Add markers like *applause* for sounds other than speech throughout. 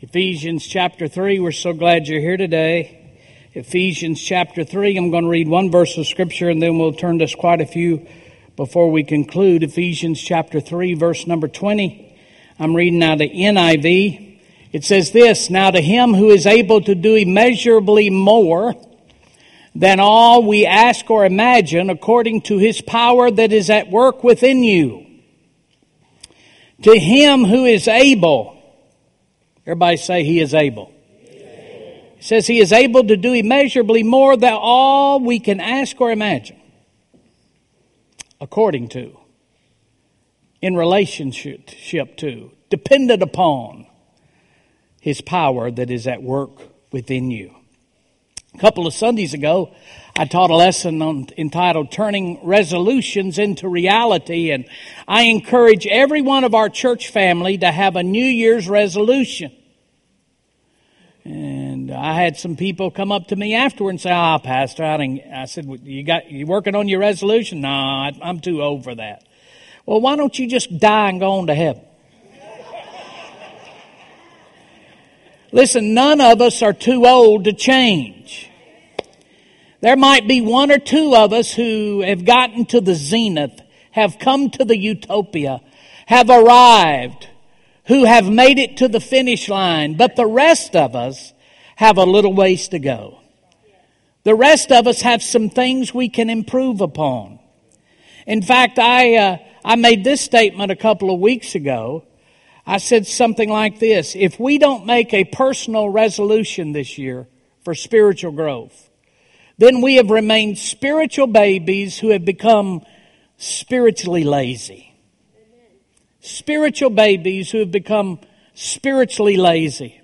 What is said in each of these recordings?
Ephesians chapter 3, we're so glad you're here today. Ephesians chapter 3, I'm going to read one verse of scripture and then we'll turn to quite a few before we conclude. Ephesians chapter 3, verse number 20. I'm reading now the NIV. It says this, Now to him who is able to do immeasurably more than all we ask or imagine according to his power that is at work within you. To him who is able, Everybody say he is able. He says he is able to do immeasurably more than all we can ask or imagine. According to, in relationship to, dependent upon his power that is at work within you. A couple of Sundays ago, I taught a lesson on, entitled Turning Resolutions into Reality, and I encourage every one of our church family to have a New Year's resolution. And I had some people come up to me afterward and say, "Ah, oh, Pastor," I said, "You got you working on your resolution?" No, I'm too old for that. Well, why don't you just die and go on to heaven? Listen, none of us are too old to change. There might be one or two of us who have gotten to the zenith, have come to the utopia, have arrived, who have made it to the finish line, but the rest of us have a little ways to go. The rest of us have some things we can improve upon. In fact, I, uh, I made this statement a couple of weeks ago. I said something like this If we don't make a personal resolution this year for spiritual growth, then we have remained spiritual babies who have become spiritually lazy. Spiritual babies who have become spiritually lazy.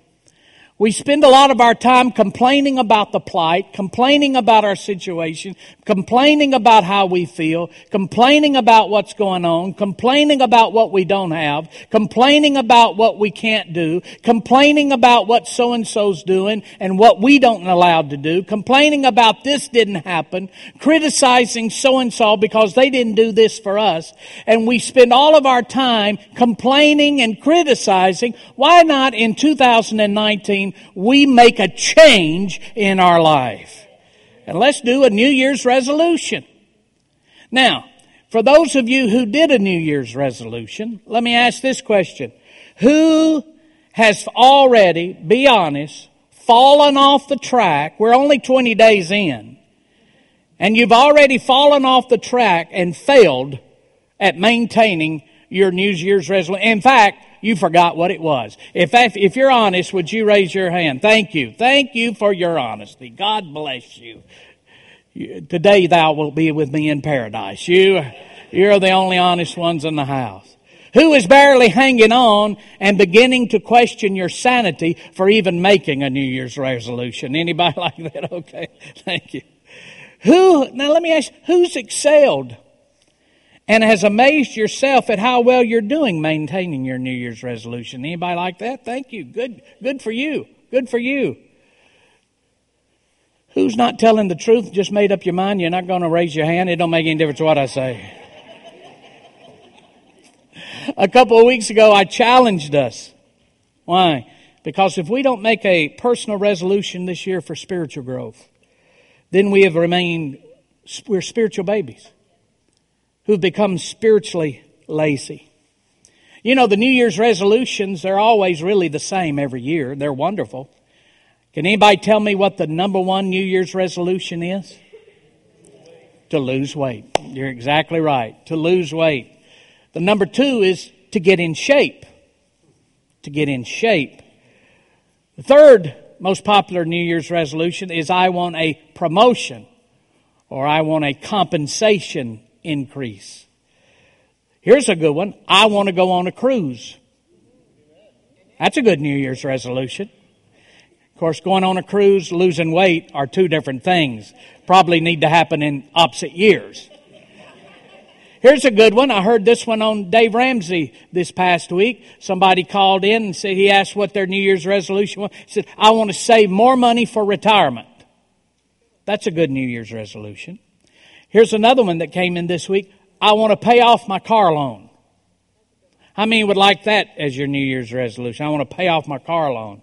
We spend a lot of our time complaining about the plight, complaining about our situation, complaining about how we feel, complaining about what's going on, complaining about what we don't have, complaining about what we can't do, complaining about what so and so's doing and what we don't allowed to do, complaining about this didn't happen, criticizing so and so because they didn't do this for us. And we spend all of our time complaining and criticizing. Why not in 2019 we make a change in our life. And let's do a New Year's resolution. Now, for those of you who did a New Year's resolution, let me ask this question. Who has already, be honest, fallen off the track? We're only 20 days in. And you've already fallen off the track and failed at maintaining your New Year's resolution. In fact, you forgot what it was. If, if you're honest, would you raise your hand? Thank you. Thank you for your honesty. God bless you. Today thou wilt be with me in paradise. You, you're the only honest ones in the house. Who is barely hanging on and beginning to question your sanity for even making a New Year's resolution? Anybody *laughs* like that? Okay. Thank you. Who, now let me ask, who's excelled? And has amazed yourself at how well you're doing maintaining your New Year's resolution. Anybody like that? Thank you. Good, good for you. Good for you. Who's not telling the truth? Just made up your mind. You're not going to raise your hand. It don't make any difference what I say. *laughs* A couple of weeks ago, I challenged us. Why? Because if we don't make a personal resolution this year for spiritual growth, then we have remained, we're spiritual babies who've become spiritually lazy. You know, the New Year's resolutions, they're always really the same every year. They're wonderful. Can anybody tell me what the number one New Year's resolution is? To lose weight. You're exactly right. To lose weight. The number two is to get in shape. To get in shape. The third most popular New Year's resolution is I want a promotion or I want a compensation increase. Here's a good one. I want to go on a cruise. That's a good New Year's resolution. Of course, going on a cruise, losing weight are two different things. Probably need to happen in opposite years. Here's a good one. I heard this one on Dave Ramsey this past week. Somebody called in and said he asked what their New Year's resolution was. He said, I want to save more money for retirement. That's a good New Year's resolution. Here's another one that came in this week. I want to pay off my car loan. How many would like that as your New Year's resolution? I want to pay off my car loan.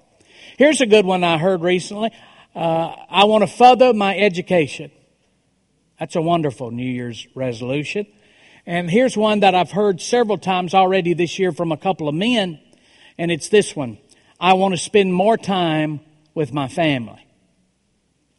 Here's a good one I heard recently. Uh, I want to further my education. That's a wonderful New Year's resolution. And here's one that I've heard several times already this year from a couple of men, and it's this one. I want to spend more time with my family.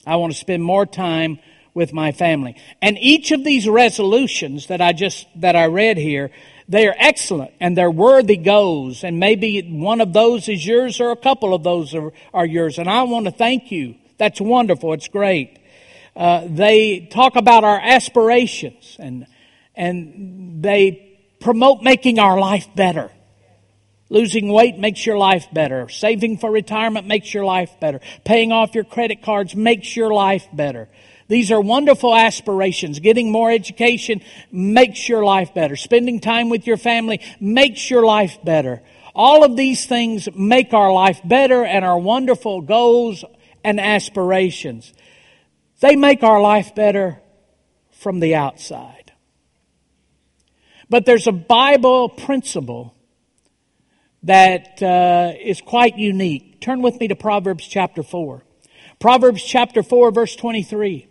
I want to spend more time with my family. And each of these resolutions that I just, that I read here, they are excellent and they're worthy goals. And maybe one of those is yours or a couple of those are, are yours. And I want to thank you. That's wonderful. It's great. Uh, they talk about our aspirations and, and they promote making our life better. Losing weight makes your life better. Saving for retirement makes your life better. Paying off your credit cards makes your life better. These are wonderful aspirations. Getting more education makes your life better. Spending time with your family makes your life better. All of these things make our life better and our wonderful goals and aspirations. They make our life better from the outside. But there's a Bible principle that uh, is quite unique. Turn with me to Proverbs chapter 4. Proverbs chapter 4, verse 23.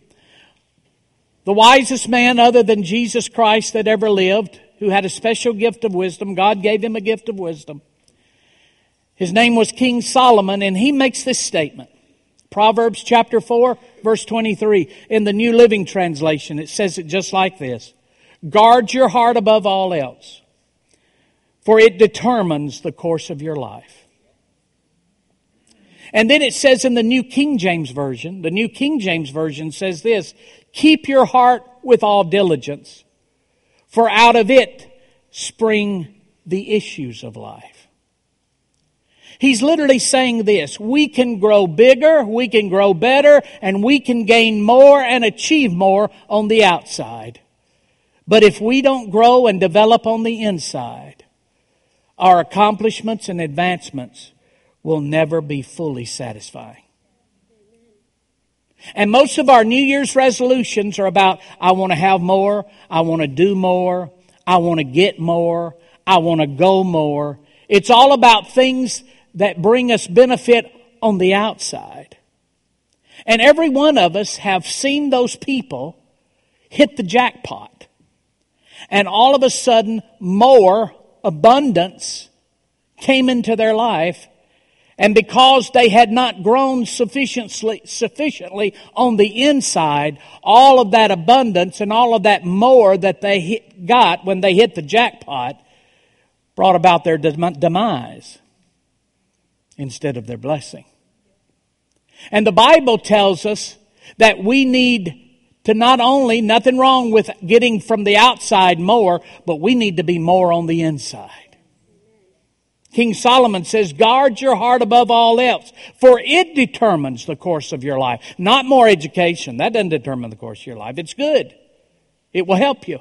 The wisest man other than Jesus Christ that ever lived, who had a special gift of wisdom, God gave him a gift of wisdom. His name was King Solomon, and he makes this statement. Proverbs chapter 4, verse 23. In the New Living Translation, it says it just like this. Guard your heart above all else, for it determines the course of your life. And then it says in the New King James Version, the New King James Version says this, keep your heart with all diligence, for out of it spring the issues of life. He's literally saying this, we can grow bigger, we can grow better, and we can gain more and achieve more on the outside. But if we don't grow and develop on the inside, our accomplishments and advancements will never be fully satisfying. And most of our New Year's resolutions are about, I want to have more, I want to do more, I want to get more, I want to go more. It's all about things that bring us benefit on the outside. And every one of us have seen those people hit the jackpot. And all of a sudden, more abundance came into their life and because they had not grown sufficiently, sufficiently on the inside, all of that abundance and all of that more that they hit, got when they hit the jackpot brought about their demise instead of their blessing. And the Bible tells us that we need to not only, nothing wrong with getting from the outside more, but we need to be more on the inside. King Solomon says, guard your heart above all else, for it determines the course of your life. Not more education. That doesn't determine the course of your life. It's good. It will help you.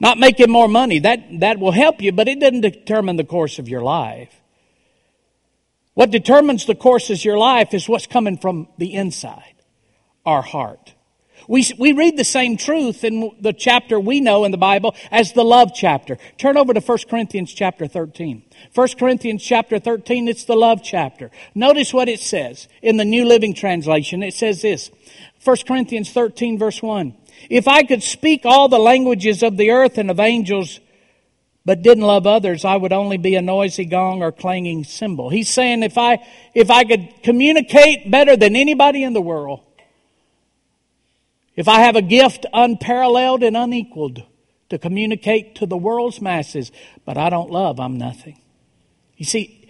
Not making more money. That, that will help you, but it doesn't determine the course of your life. What determines the course of your life is what's coming from the inside, our heart. We, we read the same truth in the chapter we know in the Bible as the love chapter. Turn over to 1 Corinthians chapter 13. 1 Corinthians chapter 13, it's the love chapter. Notice what it says in the New Living Translation. It says this. 1 Corinthians 13 verse 1. If I could speak all the languages of the earth and of angels, but didn't love others, I would only be a noisy gong or clanging cymbal. He's saying if I, if I could communicate better than anybody in the world, if I have a gift unparalleled and unequaled to communicate to the world's masses, but I don't love, I'm nothing. You see,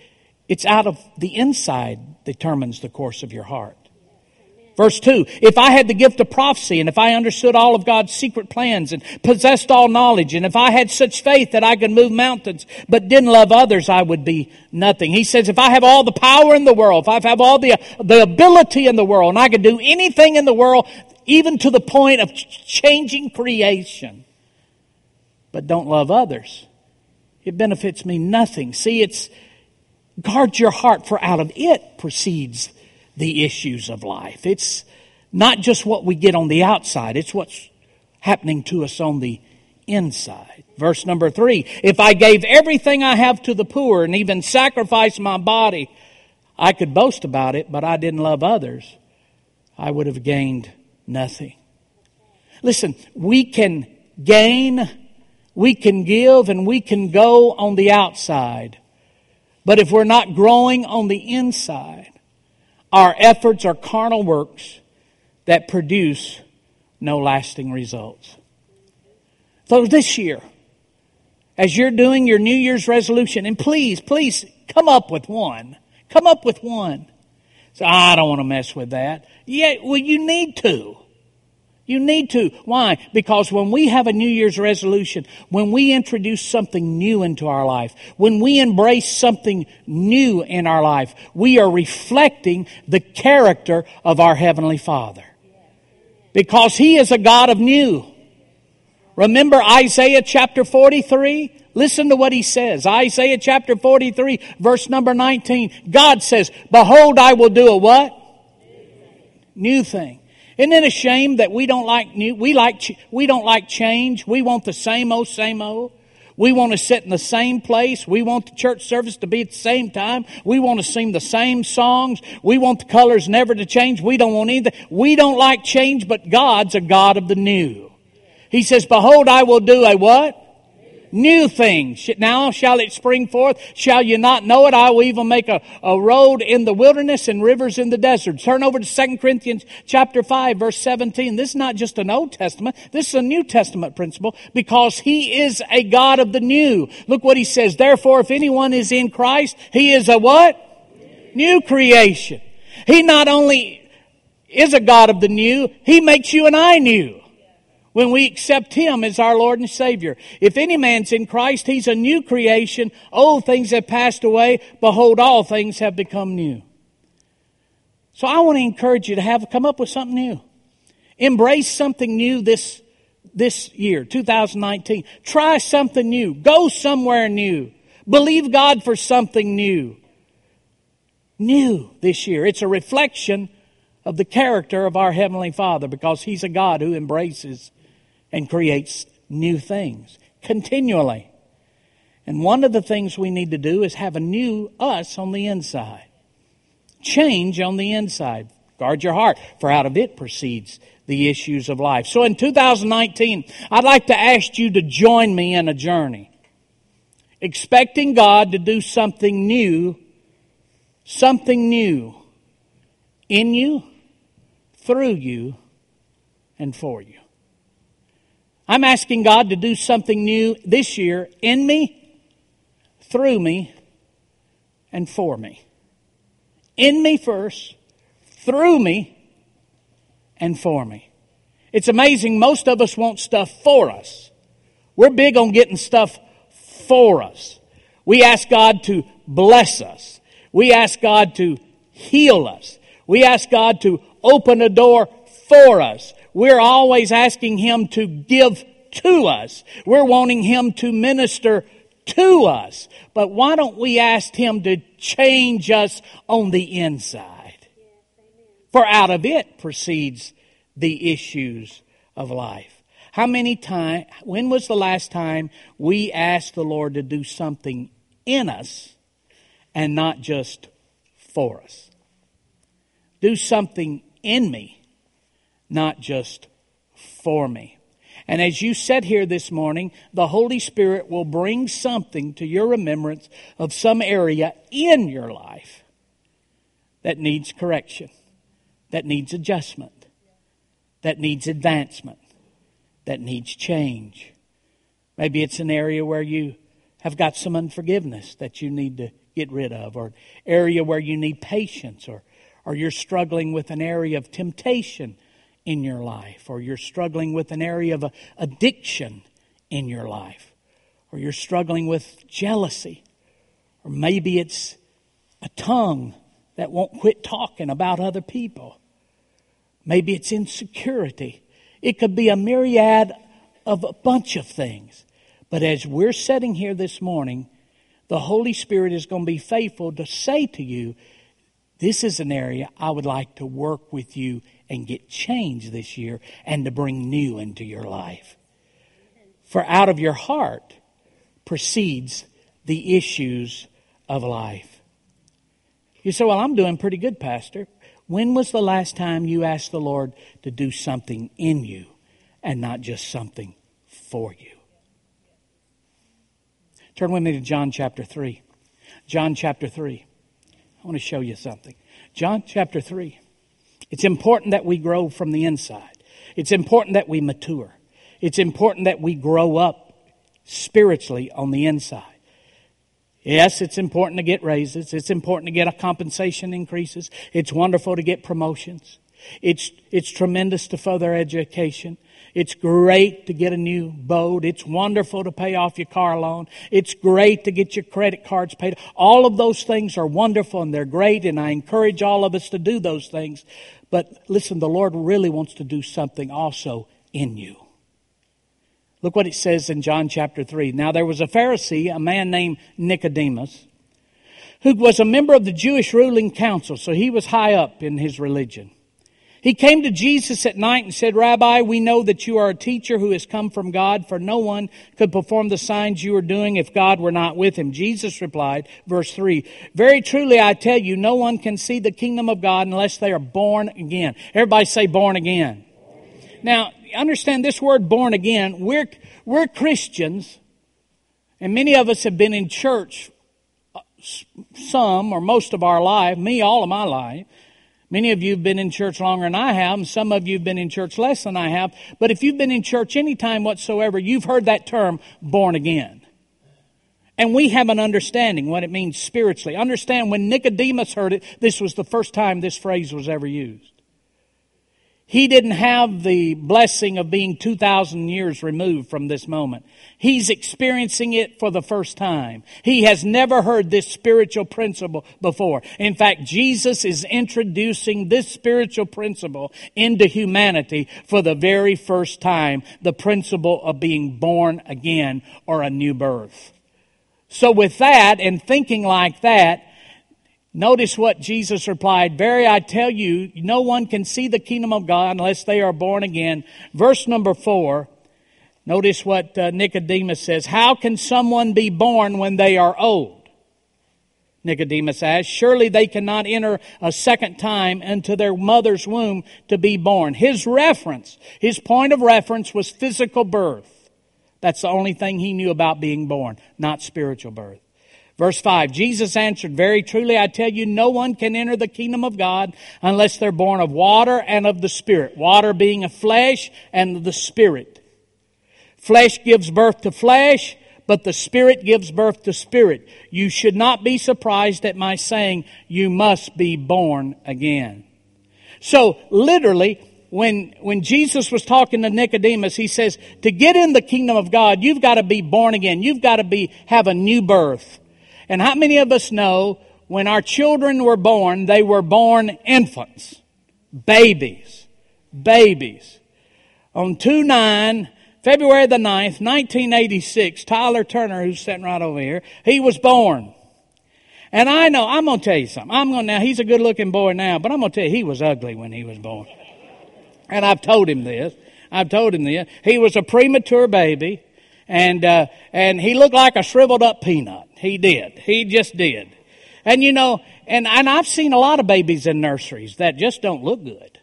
it's out of the inside determines the course of your heart. Verse 2, if I had the gift of prophecy and if I understood all of God's secret plans and possessed all knowledge and if I had such faith that I could move mountains but didn't love others, I would be nothing. He says, if I have all the power in the world, if I have all the, the ability in the world and I could do anything in the world, even to the point of changing creation, but don't love others, it benefits me nothing. See, it's guard your heart, for out of it proceeds the issues of life. It's not just what we get on the outside, it's what's happening to us on the inside. Verse number three If I gave everything I have to the poor and even sacrificed my body, I could boast about it, but I didn't love others, I would have gained nothing. Listen, we can gain, we can give, and we can go on the outside. But if we're not growing on the inside, our efforts are carnal works that produce no lasting results. So this year, as you're doing your New Year's resolution, and please, please come up with one. Come up with one. I don't want to mess with that. Yeah, well, you need to. You need to. Why? Because when we have a New Year's resolution, when we introduce something new into our life, when we embrace something new in our life, we are reflecting the character of our Heavenly Father. Because He is a God of new. Remember Isaiah chapter 43? Listen to what he says. Isaiah chapter 43, verse number 19. God says, Behold, I will do a what? New thing. Isn't it a shame that we don't like new, we like, we don't like change. We want the same old, same old. We want to sit in the same place. We want the church service to be at the same time. We want to sing the same songs. We want the colors never to change. We don't want anything. We don't like change, but God's a God of the new. He says, behold, I will do a what? New things. Now shall it spring forth? Shall you not know it? I will even make a, a road in the wilderness and rivers in the desert. Turn over to 2 Corinthians chapter 5 verse 17. This is not just an Old Testament. This is a New Testament principle because He is a God of the new. Look what He says. Therefore, if anyone is in Christ, He is a what? New creation. He not only is a God of the new, He makes you and I new when we accept Him as our Lord and Savior. If any man's in Christ, he's a new creation. Old things have passed away. Behold, all things have become new. So I want to encourage you to have come up with something new. Embrace something new this this year, 2019. Try something new. Go somewhere new. Believe God for something new. New this year. It's a reflection of the character of our Heavenly Father because He's a God who embraces and creates new things continually. And one of the things we need to do is have a new us on the inside. Change on the inside. Guard your heart, for out of it proceeds the issues of life. So in 2019, I'd like to ask you to join me in a journey. Expecting God to do something new, something new in you, through you, and for you. I'm asking God to do something new this year in me, through me, and for me. In me first, through me, and for me. It's amazing, most of us want stuff for us. We're big on getting stuff for us. We ask God to bless us. We ask God to heal us. We ask God to open a door for us. We're always asking Him to give to us. We're wanting Him to minister to us. But why don't we ask Him to change us on the inside? For out of it proceeds the issues of life. How many times, when was the last time we asked the Lord to do something in us and not just for us? Do something in me not just for me. And as you sit here this morning, the Holy Spirit will bring something to your remembrance of some area in your life that needs correction, that needs adjustment, that needs advancement, that needs change. Maybe it's an area where you have got some unforgiveness that you need to get rid of, or area where you need patience, or, or you're struggling with an area of temptation in your life, or you're struggling with an area of addiction in your life, or you're struggling with jealousy, or maybe it's a tongue that won't quit talking about other people. Maybe it's insecurity. It could be a myriad of a bunch of things. But as we're sitting here this morning, the Holy Spirit is going to be faithful to say to you, this is an area I would like to work with you and get change this year and to bring new into your life. For out of your heart proceeds the issues of life. You say, Well, I'm doing pretty good, Pastor. When was the last time you asked the Lord to do something in you and not just something for you? Turn with me to John chapter 3. John chapter 3. I want to show you something. John chapter 3. It's important that we grow from the inside. It's important that we mature. It's important that we grow up spiritually on the inside. Yes, it's important to get raises. It's important to get a compensation increases. It's wonderful to get promotions. It's, it's tremendous to further education. It's great to get a new boat. It's wonderful to pay off your car loan. It's great to get your credit cards paid. All of those things are wonderful and they're great and I encourage all of us to do those things. But listen, the Lord really wants to do something also in you. Look what it says in John chapter 3. Now there was a Pharisee, a man named Nicodemus, who was a member of the Jewish ruling council, so he was high up in his religion. He came to Jesus at night and said, Rabbi, we know that you are a teacher who has come from God, for no one could perform the signs you are doing if God were not with him. Jesus replied, verse 3, Very truly I tell you, no one can see the kingdom of God unless they are born again. Everybody say born again. Now, understand this word born again. We're, we're Christians, and many of us have been in church uh, some or most of our life, me all of my life. Many of you have been in church longer than I have, and some of you have been in church less than I have. But if you've been in church any time whatsoever, you've heard that term, born again. And we have an understanding what it means spiritually. Understand when Nicodemus heard it, this was the first time this phrase was ever used. He didn't have the blessing of being 2,000 years removed from this moment. He's experiencing it for the first time. He has never heard this spiritual principle before. In fact, Jesus is introducing this spiritual principle into humanity for the very first time. The principle of being born again or a new birth. So with that and thinking like that, Notice what Jesus replied, Very, I tell you, no one can see the kingdom of God unless they are born again. Verse number four, notice what uh, Nicodemus says. How can someone be born when they are old? Nicodemus asked. Surely they cannot enter a second time into their mother's womb to be born. His reference, his point of reference was physical birth. That's the only thing he knew about being born, not spiritual birth. Verse 5, Jesus answered, Very truly I tell you, no one can enter the kingdom of God unless they're born of water and of the Spirit. Water being of flesh and the Spirit. Flesh gives birth to flesh, but the Spirit gives birth to spirit. You should not be surprised at my saying, you must be born again. So, literally, when, when Jesus was talking to Nicodemus, he says, to get in the kingdom of God, you've got to be born again. You've got to be, have a new birth. And how many of us know when our children were born, they were born infants, babies, babies. On 2 9, February the 9th, 1986, Tyler Turner, who's sitting right over here, he was born. And I know, I'm going to tell you something. I'm going to, now, he's a good looking boy now, but I'm going to tell you, he was ugly when he was born. And I've told him this. I've told him this. He was a premature baby, and, uh, and he looked like a shriveled up peanut. He did. He just did. And you know, and, and I've seen a lot of babies in nurseries that just don't look good.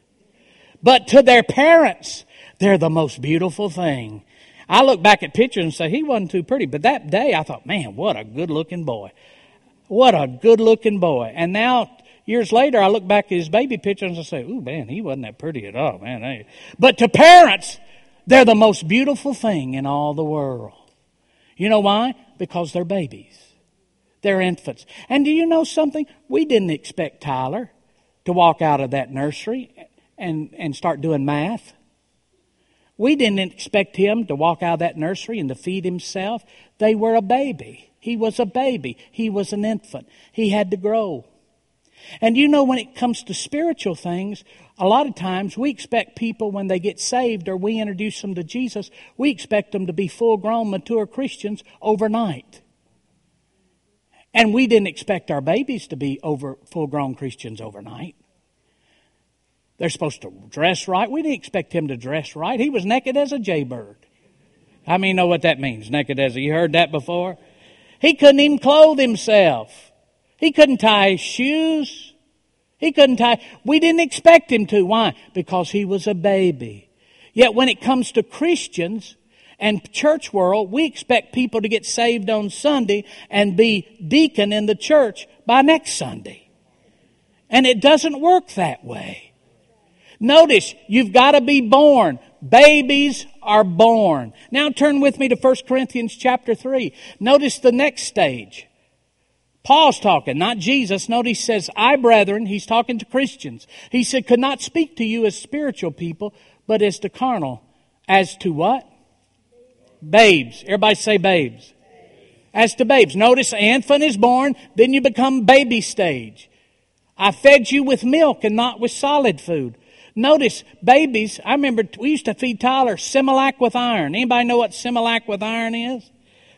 But to their parents, they're the most beautiful thing. I look back at pictures and say, he wasn't too pretty. But that day I thought, man, what a good looking boy. What a good looking boy. And now, years later, I look back at his baby pictures and say, ooh, man, he wasn't that pretty at all, man. Eh? But to parents, they're the most beautiful thing in all the world. You know why? Because they're babies. They're infants. And do you know something? We didn't expect Tyler to walk out of that nursery and, and start doing math. We didn't expect him to walk out of that nursery and to feed himself. They were a baby. He was a baby. He was an infant. He had to grow. And you know, when it comes to spiritual things, a lot of times we expect people when they get saved or we introduce them to Jesus, we expect them to be full grown, mature Christians overnight. And we didn't expect our babies to be over full grown Christians overnight. They're supposed to dress right. We didn't expect him to dress right. He was naked as a jaybird. How many know what that means? Naked as a, you heard that before? He couldn't even clothe himself. He couldn't tie his shoes. He couldn't tie. We didn't expect him to. Why? Because he was a baby. Yet when it comes to Christians and church world, we expect people to get saved on Sunday and be deacon in the church by next Sunday. And it doesn't work that way. Notice, you've got to be born. Babies are born. Now turn with me to 1 Corinthians chapter 3. Notice the next stage. Paul's talking, not Jesus. Notice he says, I, brethren, he's talking to Christians. He said, could not speak to you as spiritual people, but as to carnal. As to what? Babes. Everybody say babes. As to babes. Notice, infant is born, then you become baby stage. I fed you with milk and not with solid food. Notice, babies, I remember we used to feed Tyler Similac with iron. Anybody know what Similac with iron is?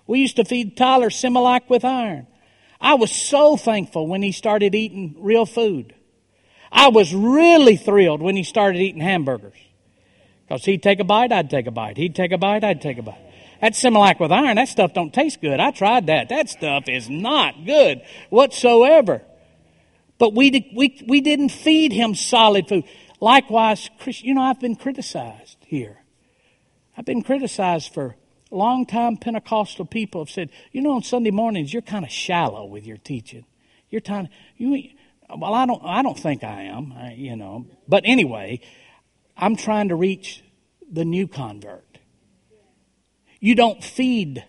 We used to feed Tyler Similac with iron. I was so thankful when he started eating real food. I was really thrilled when he started eating hamburgers. Because he'd take a bite, I'd take a bite. He'd take a bite, I'd take a bite. That Similac with iron, that stuff don't taste good. I tried that. That stuff is not good whatsoever. But we, we, we didn't feed him solid food. Likewise, you know, I've been criticized here. I've been criticized for long-time Pentecostal people have said, you know, on Sunday mornings you're kind of shallow with your teaching. You're of you. Well, I don't. I don't think I am. I, you know. But anyway, I'm trying to reach the new convert. You don't feed.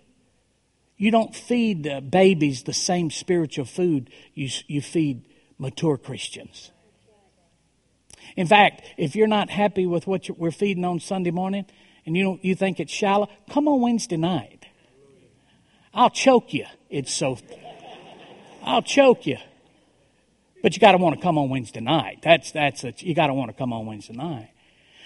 You don't feed uh, babies the same spiritual food you, you feed mature Christians. In fact, if you're not happy with what we're feeding on Sunday morning and you, don't, you think it's shallow, come on Wednesday night. I'll choke you. It's so, I'll choke you. But you got to want to come on Wednesday night. That's, that's, a, you got to want to come on Wednesday night.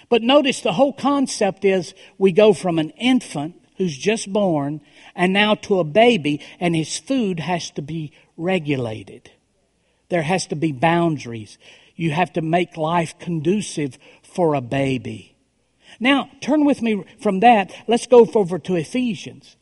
But notice the whole concept is we go from an infant who's just born and now to a baby and his food has to be regulated. There has to be boundaries. You have to make life conducive for a baby. Now, turn with me from that. Let's go over to Ephesians.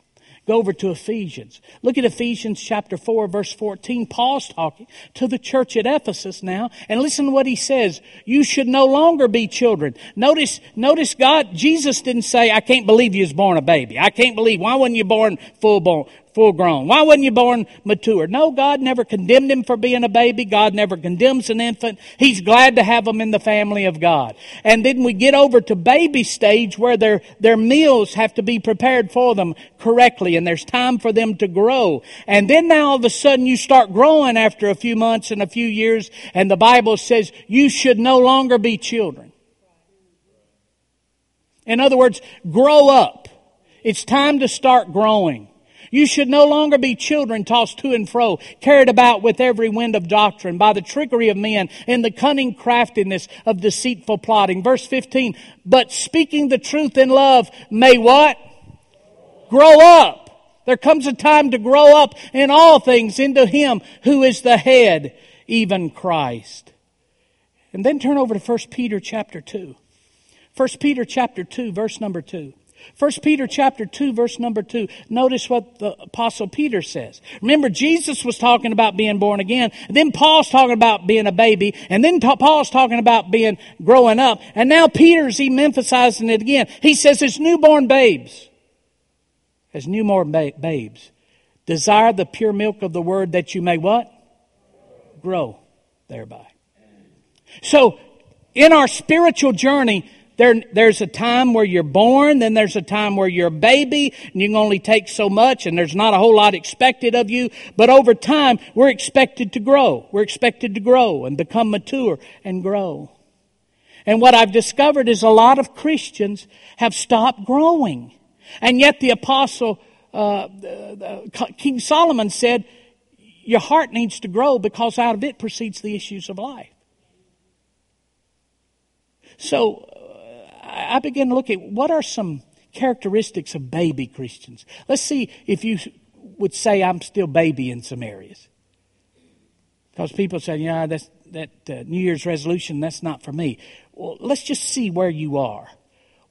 Go over to Ephesians. Look at Ephesians chapter 4 verse 14. Paul's talking to the church at Ephesus now. And listen to what he says. You should no longer be children. Notice, notice God, Jesus didn't say, I can't believe you was born a baby. I can't believe, why wasn't you born full born, full grown? Why wasn't you born mature? No, God never condemned him for being a baby. God never condemns an infant. He's glad to have them in the family of God. And then we get over to baby stage where their, their meals have to be prepared for them correctly and there's time for them to grow. And then now all of a sudden you start growing after a few months and a few years and the Bible says you should no longer be children. In other words, grow up. It's time to start growing. You should no longer be children tossed to and fro, carried about with every wind of doctrine, by the trickery of men, and the cunning craftiness of deceitful plotting. Verse 15, but speaking the truth in love may what? Grow up. There comes a time to grow up in all things into Him who is the head, even Christ. And then turn over to 1 Peter chapter 2. 1 Peter chapter 2, verse number 2. First Peter chapter 2 verse number 2. Notice what the apostle Peter says. Remember Jesus was talking about being born again. Then Paul's talking about being a baby. And then Paul's talking about being growing up. And now Peter's even emphasizing it again. He says as newborn babes. As newborn ba- babes. Desire the pure milk of the word that you may what? Grow thereby. So in our spiritual journey, there, there's a time where you're born, then there's a time where you're a baby, and you can only take so much, and there's not a whole lot expected of you. But over time, we're expected to grow. We're expected to grow and become mature and grow. And what I've discovered is a lot of Christians have stopped growing. And yet the apostle, uh, King Solomon said, your heart needs to grow because out of it proceeds the issues of life. So I began to look at what are some characteristics of baby Christians. Let's see if you would say I'm still baby in some areas. Because people say, yeah, that's, that uh, New Year's resolution, that's not for me. Well, let's just see where you are.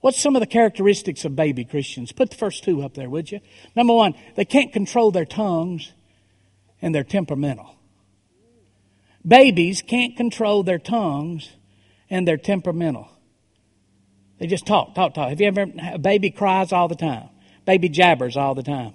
What's some of the characteristics of baby Christians? Put the first two up there, would you? Number one, they can't control their tongues and they're temperamental. Babies can't control their tongues and they're temperamental. They just talk, talk, talk. Have you ever, a baby cries all the time? Baby jabbers all the time.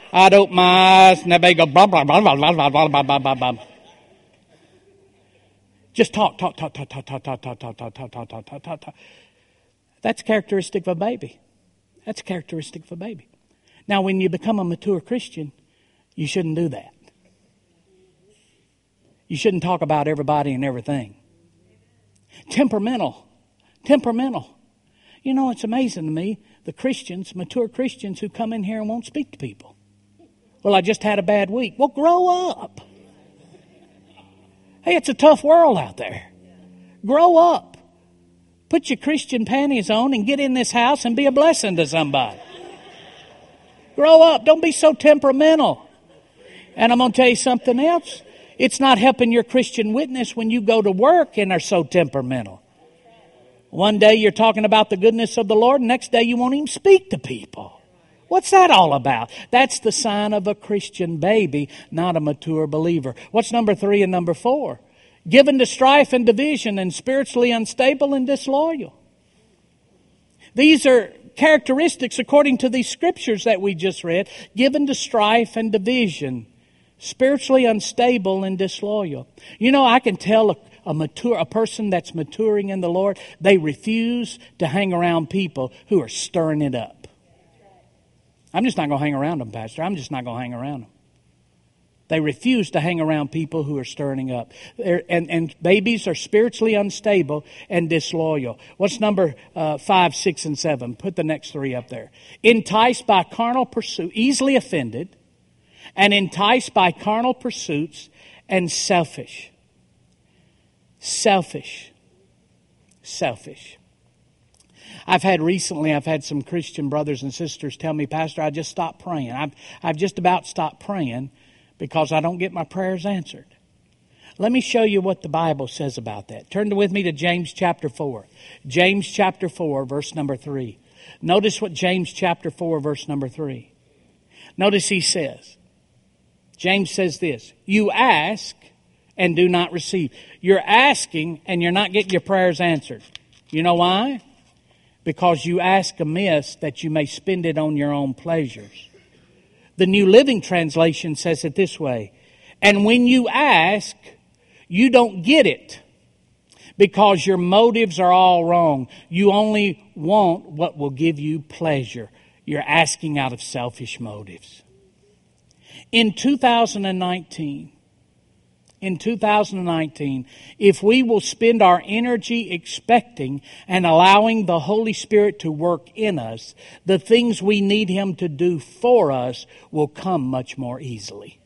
Open my eyes, and the baby go blah blah blah blah blah blah blah blah blah blah. Just talk, talk, talk, talk, talk, talk, talk, talk, talk, talk, talk, talk, talk, talk, talk, talk. That's characteristic of a baby. That's characteristic of a baby. Now, when you become a mature Christian, you shouldn't do that. You shouldn't talk about everybody and everything. Temperamental. Temperamental. You know, it's amazing to me the Christians, mature Christians, who come in here and won't speak to people. Well, I just had a bad week. Well, grow up. Hey, it's a tough world out there. Grow up. Put your Christian panties on and get in this house and be a blessing to somebody. Grow up. Don't be so temperamental. And I'm going to tell you something else. It's not helping your Christian witness when you go to work and are so temperamental. One day you're talking about the goodness of the Lord, next day you won't even speak to people. What's that all about? That's the sign of a Christian baby, not a mature believer. What's number three and number four? Given to strife and division and spiritually unstable and disloyal. These are characteristics according to these scriptures that we just read. Given to strife and division, spiritually unstable and disloyal. You know, I can tell a, a mature, a person that's maturing in the Lord, they refuse to hang around people who are stirring it up. I'm just not going to hang around them, Pastor. I'm just not going to hang around them. They refuse to hang around people who are stirring up. and, and babies are spiritually unstable and disloyal. What's number uh, five, six, and seven? Put the next three up there. Enticed by carnal pursuit, easily offended, and enticed by carnal pursuits, and selfish. Selfish. Selfish. I've had recently, I've had some Christian brothers and sisters tell me, Pastor, I just stopped praying. I've, I've just about stopped praying because I don't get my prayers answered. Let me show you what the Bible says about that. Turn with me to James chapter 4. James chapter 4, verse number 3. Notice what James chapter 4, verse number 3. Notice he says, James says this, you ask and do not receive. You're asking and you're not getting your prayers answered. You know why? Because you ask amiss that you may spend it on your own pleasures. The New Living Translation says it this way And when you ask, you don't get it because your motives are all wrong. You only want what will give you pleasure. You're asking out of selfish motives. In 2019, in 2019 if we will spend our energy expecting and allowing the Holy Spirit to work in us, the things we need Him to do for us will come much more easily.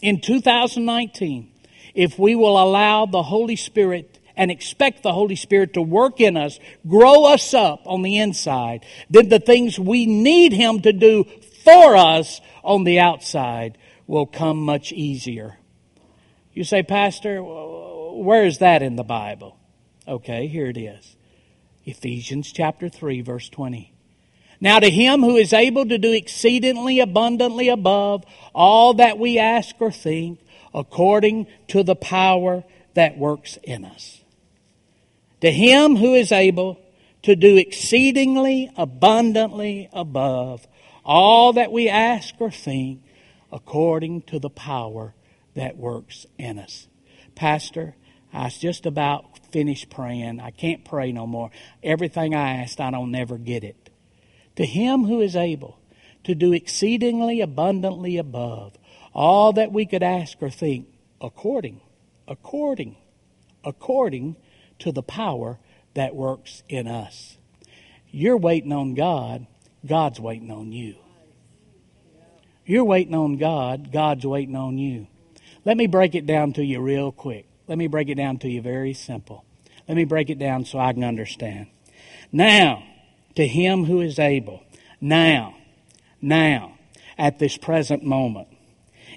In 2019, if we will allow the Holy Spirit and expect the Holy Spirit to work in us, grow us up on the inside, then the things we need Him to do for us on the outside will come much easier. You say, Pastor, where is that in the Bible? Okay, here it is. Ephesians chapter 3, verse 20. Now to him who is able to do exceedingly abundantly above all that we ask or think, according to the power that works in us. To him who is able to do exceedingly abundantly above all that we ask or think, according to the power that works in us. Pastor, I was just about finished praying. I can't pray no more. Everything I asked, I don't never get it. To him who is able to do exceedingly abundantly above all that we could ask or think, according, according, according to the power that works in us. You're waiting on God, God's waiting on you. You're waiting on God, God's waiting on you. Let me break it down to you real quick. Let me break it down to you very simple. Let me break it down so I can understand. Now, to him who is able, now, now, at this present moment,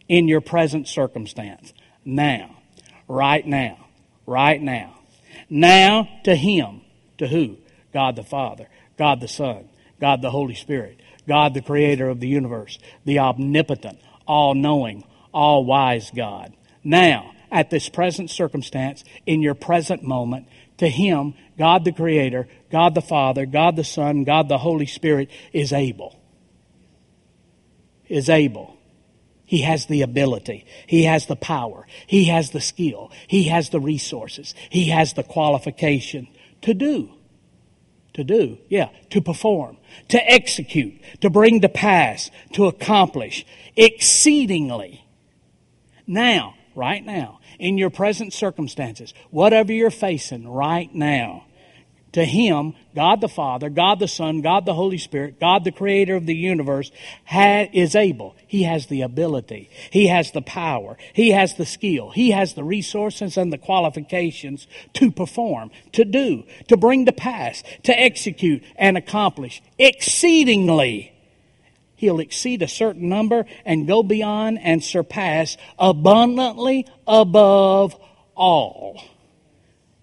in your present circumstance, now, right now, right now, now to him, to who? God the Father, God the Son, God the Holy Spirit, God the Creator of the universe, the omnipotent, all knowing, all wise God. Now, at this present circumstance, in your present moment, to Him, God the Creator, God the Father, God the Son, God the Holy Spirit is able. Is able. He has the ability. He has the power. He has the skill. He has the resources. He has the qualification to do. To do, yeah, to perform, to execute, to bring to pass, to accomplish exceedingly. Now, right now, in your present circumstances, whatever you're facing right now, to Him, God the Father, God the Son, God the Holy Spirit, God the Creator of the universe, ha- is able. He has the ability. He has the power. He has the skill. He has the resources and the qualifications to perform, to do, to bring to pass, to execute and accomplish exceedingly. He'll exceed a certain number and go beyond and surpass abundantly above all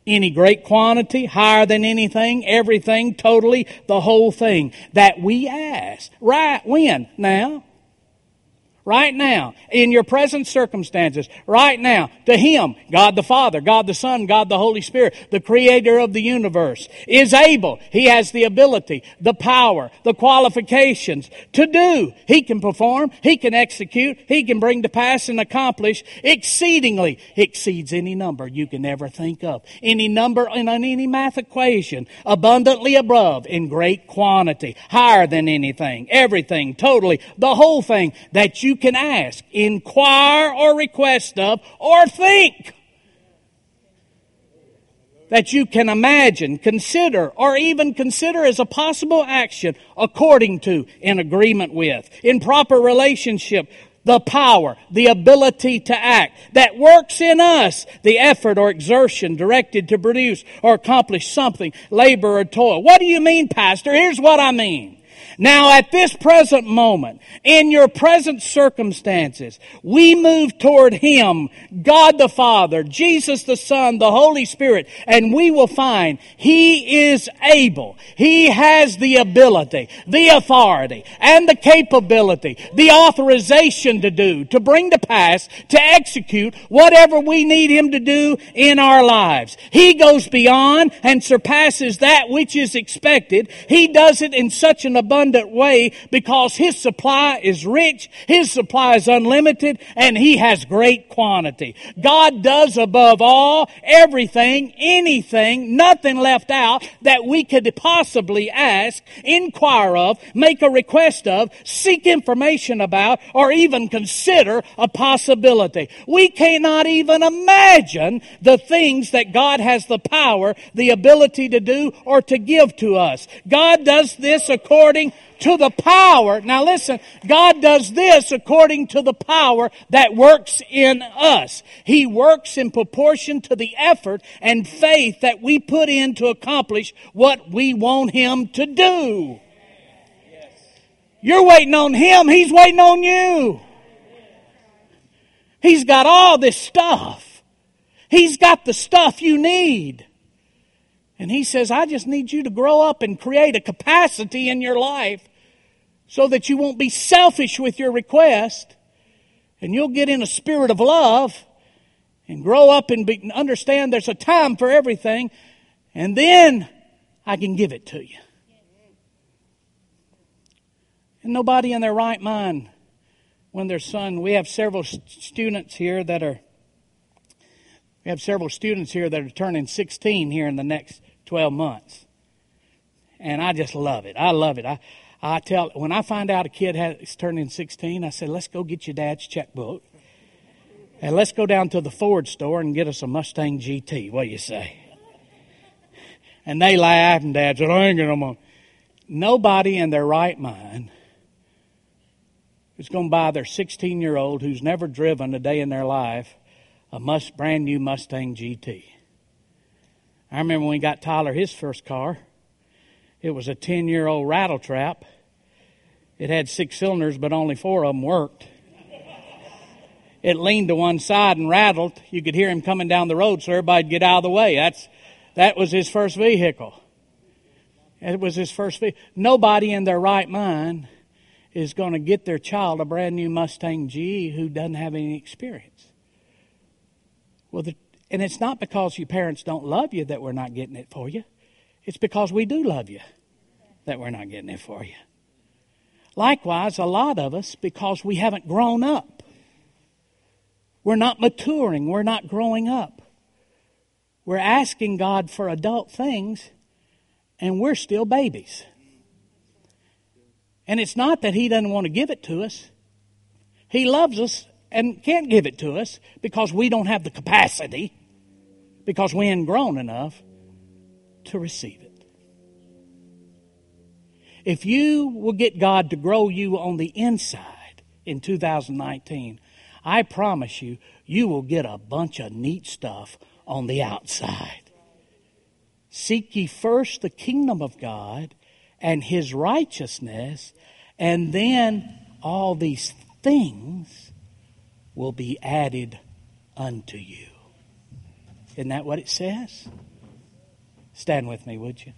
any great quantity, higher than anything, everything, totally, the whole thing that we ask. Right when? Now? Right now, in your present circumstances, right now, to Him, God the Father, God the Son, God the Holy Spirit, the Creator of the universe, is able. He has the ability, the power, the qualifications to do. He can perform, He can execute, He can bring to pass and accomplish exceedingly, exceeds any number you can ever think of. Any number in any math equation, abundantly above, in great quantity, higher than anything, everything, totally, the whole thing that you can ask, inquire, or request of, or think that you can imagine, consider, or even consider as a possible action according to, in agreement with, in proper relationship, the power, the ability to act that works in us, the effort or exertion directed to produce or accomplish something, labor or toil. What do you mean, Pastor? Here's what I mean. Now at this present moment, in your present circumstances, we move toward Him, God the Father, Jesus the Son, the Holy Spirit, and we will find He is able. He has the ability, the authority, and the capability, the authorization to do, to bring to pass, to execute whatever we need Him to do in our lives. He goes beyond and surpasses that which is expected. He does it in such an abundant abundant way because His supply is rich, His supply is unlimited, and He has great quantity. God does above all everything, anything, nothing left out that we could possibly ask, inquire of, make a request of, seek information about, or even consider a possibility. We cannot even imagine the things that God has the power, the ability to do, or to give to us. God does this according to the power. Now listen, God does this according to the power that works in us. He works in proportion to the effort and faith that we put in to accomplish what we want Him to do. You're waiting on Him, He's waiting on you. He's got all this stuff. He's got the stuff you need. And he says, I just need you to grow up and create a capacity in your life so that you won't be selfish with your request and you'll get in a spirit of love and grow up and be, understand there's a time for everything and then I can give it to you. And nobody in their right mind when their son, we have several students here that are, we have several students here that are turning 16 here in the next 12 months. And I just love it. I love it. I, I tell, when I find out a kid has turning 16, I say, let's go get your dad's checkbook. And let's go down to the Ford store and get us a Mustang GT. What do you say? And they laugh, and dad said, I ain't gonna. Nobody in their right mind is going to buy their 16 year old who's never driven a day in their life a must, brand new Mustang GT. I remember when we got Tyler his first car. It was a 10 year old rattletrap. It had six cylinders, but only four of them worked. It leaned to one side and rattled. You could hear him coming down the road, so everybody'd get out of the way. That's, that was his first vehicle. It was his first vehicle. Nobody in their right mind is going to get their child a brand new Mustang GT who doesn't have any experience. Well, the, and it's not because your parents don't love you that we're not getting it for you. It's because we do love you that we're not getting it for you. Likewise, a lot of us, because we haven't grown up, we're not maturing, we're not growing up. We're asking God for adult things, and we're still babies. And it's not that He doesn't want to give it to us. He loves us and can't give it to us because we don't have the capacity, because we ain't grown enough to receive it. If you will get God to grow you on the inside in 2019, I promise you, you will get a bunch of neat stuff on the outside. Seek ye first the kingdom of God and his righteousness, and then all these things will be added unto you. Isn't that what it says? Stand with me, would you?